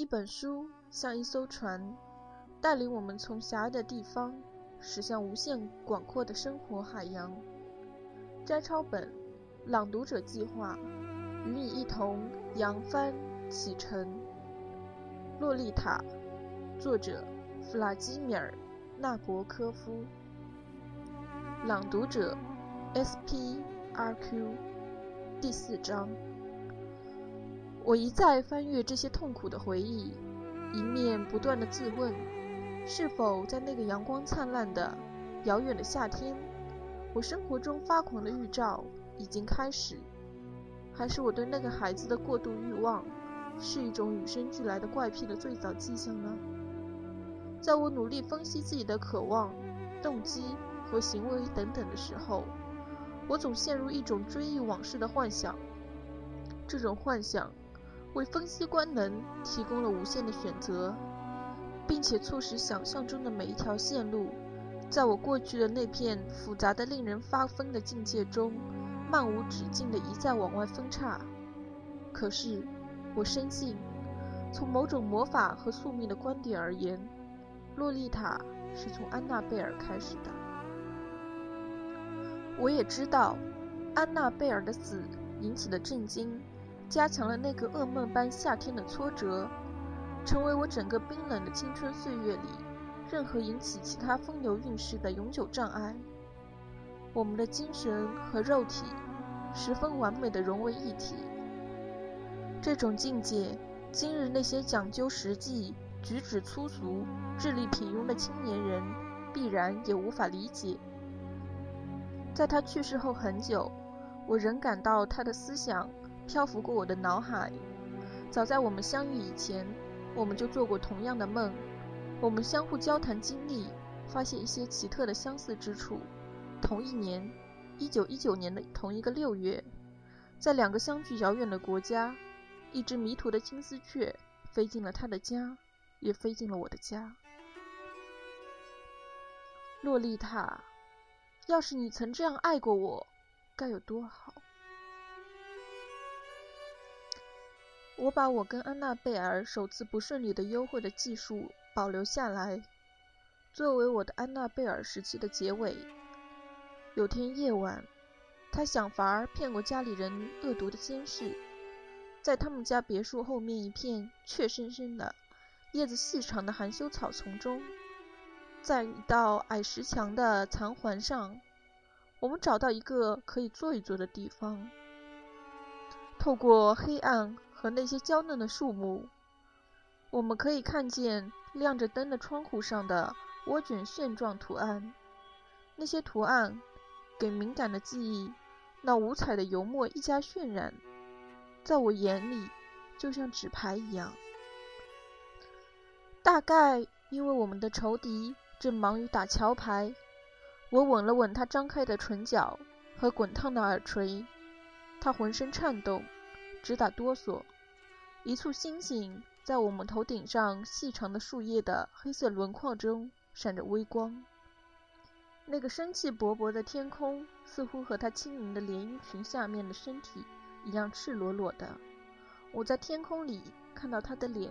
一本书像一艘船，带领我们从狭隘的地方驶向无限广阔的生活海洋。摘抄本，朗读者计划，与你一同扬帆启程。洛丽塔，作者弗拉基米尔·纳博科夫。朗读者 S.P.R.Q。第四章。我一再翻阅这些痛苦的回忆，一面不断的自问：是否在那个阳光灿烂的遥远的夏天，我生活中发狂的预兆已经开始？还是我对那个孩子的过度欲望，是一种与生俱来的怪癖的最早迹象呢？在我努力分析自己的渴望、动机和行为等等的时候，我总陷入一种追忆往事的幻想。这种幻想。为分析官能提供了无限的选择，并且促使想象中的每一条线路，在我过去的那片复杂的、令人发疯的境界中，漫无止境地一再往外分叉。可是，我深信，从某种魔法和宿命的观点而言，洛丽塔是从安娜贝尔开始的。我也知道，安娜贝尔的死引起的震惊。加强了那个噩梦般夏天的挫折，成为我整个冰冷的青春岁月里任何引起其他风流韵事的永久障碍。我们的精神和肉体十分完美的融为一体。这种境界，今日那些讲究实际、举止粗俗、智力平庸的青年人必然也无法理解。在他去世后很久，我仍感到他的思想。漂浮过我的脑海。早在我们相遇以前，我们就做过同样的梦。我们相互交谈经历，发现一些奇特的相似之处。同一年，一九一九年的同一个六月，在两个相距遥远的国家，一只迷途的金丝雀飞进了他的家，也飞进了我的家。洛丽塔，要是你曾这样爱过我，该有多好！我把我跟安娜贝尔首次不顺利的幽会的记述保留下来，作为我的安娜贝尔时期的结尾。有天夜晚，他想法儿骗过家里人恶毒的监视，在他们家别墅后面一片怯生生的、叶子细长的含羞草丛中，在一道矮石墙的残环上，我们找到一个可以坐一坐的地方，透过黑暗。和那些娇嫩的树木，我们可以看见亮着灯的窗户上的涡卷线状图案。那些图案给敏感的记忆那五彩的油墨一加渲染，在我眼里就像纸牌一样。大概因为我们的仇敌正忙于打桥牌，我吻了吻他张开的唇角和滚烫的耳垂，他浑身颤动。直打哆嗦，一簇星星在我们头顶上细长的树叶的黑色轮廓中闪着微光。那个生气勃勃的天空似乎和它轻盈的连衣裙下面的身体一样赤裸裸的。我在天空里看到他的脸，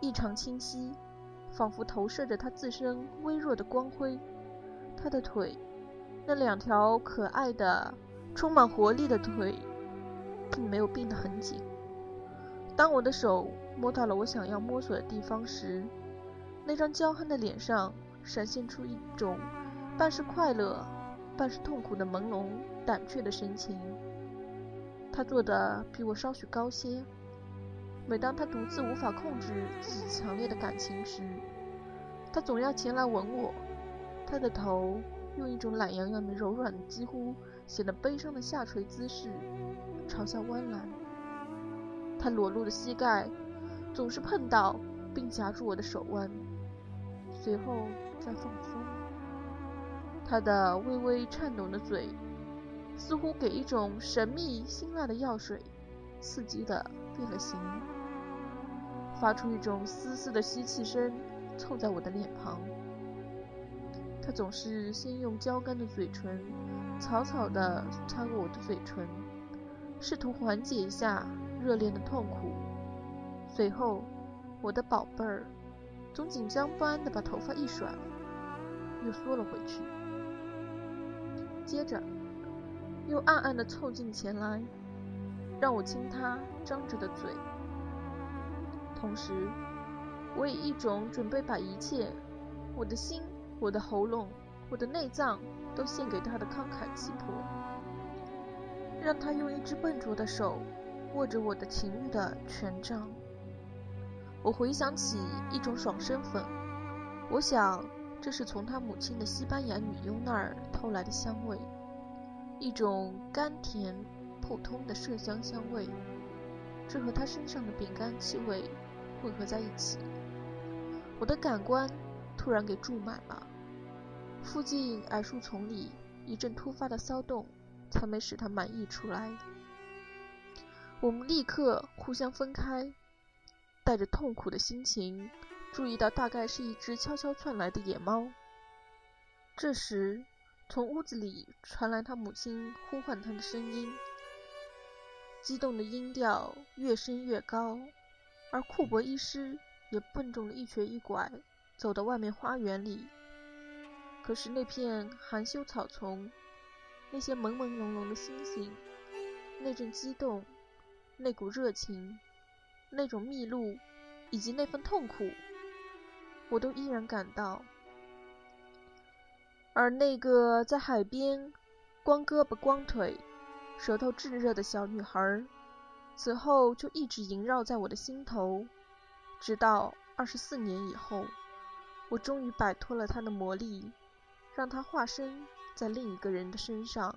异常清晰，仿佛投射着他自身微弱的光辉。他的腿，那两条可爱的、充满活力的腿。并没有并得很紧。当我的手摸到了我想要摸索的地方时，那张娇憨的脸上闪现出一种半是快乐、半是痛苦的朦胧、胆怯的神情。他坐得比我稍许高些。每当他独自无法控制自己强烈的感情时，他总要前来吻我。他的头用一种懒洋洋的、柔软、几乎显得悲伤的下垂姿势。朝下弯来，他裸露的膝盖总是碰到并夹住我的手腕，随后再放松。他的微微颤抖的嘴似乎给一种神秘辛辣的药水刺激的变了形，发出一种丝丝的吸气声，凑在我的脸庞。他总是先用焦干的嘴唇草草地擦过我的嘴唇。试图缓解一下热恋的痛苦，随后我的宝贝儿，总紧张不安地把头发一甩，又缩了回去。接着，又暗暗地凑近前来，让我亲他张着的嘴。同时，我以一种准备把一切，我的心、我的喉咙、我的内脏都献给他的慷慨气魄，让他用一只笨拙的手握着我的情欲的权杖。我回想起一种爽身粉，我想这是从他母亲的西班牙女佣那儿偷来的香味，一种甘甜、普通的麝香香味，这和他身上的饼干气味。混合在一起，我的感官突然给注满了。附近矮树丛里一阵突发的骚动，才没使他满意出来。我们立刻互相分开，带着痛苦的心情，注意到大概是一只悄悄窜来的野猫。这时，从屋子里传来他母亲呼唤他的声音，激动的音调越升越高。而库伯医师也笨重的一瘸一拐走到外面花园里。可是那片含羞草丛，那些朦朦胧胧的星星，那阵激动，那股热情，那种蜜露，以及那份痛苦，我都依然感到。而那个在海边光胳膊光腿、舌头炙热的小女孩。此后就一直萦绕在我的心头，直到二十四年以后，我终于摆脱了她的魔力，让他化身在另一个人的身上。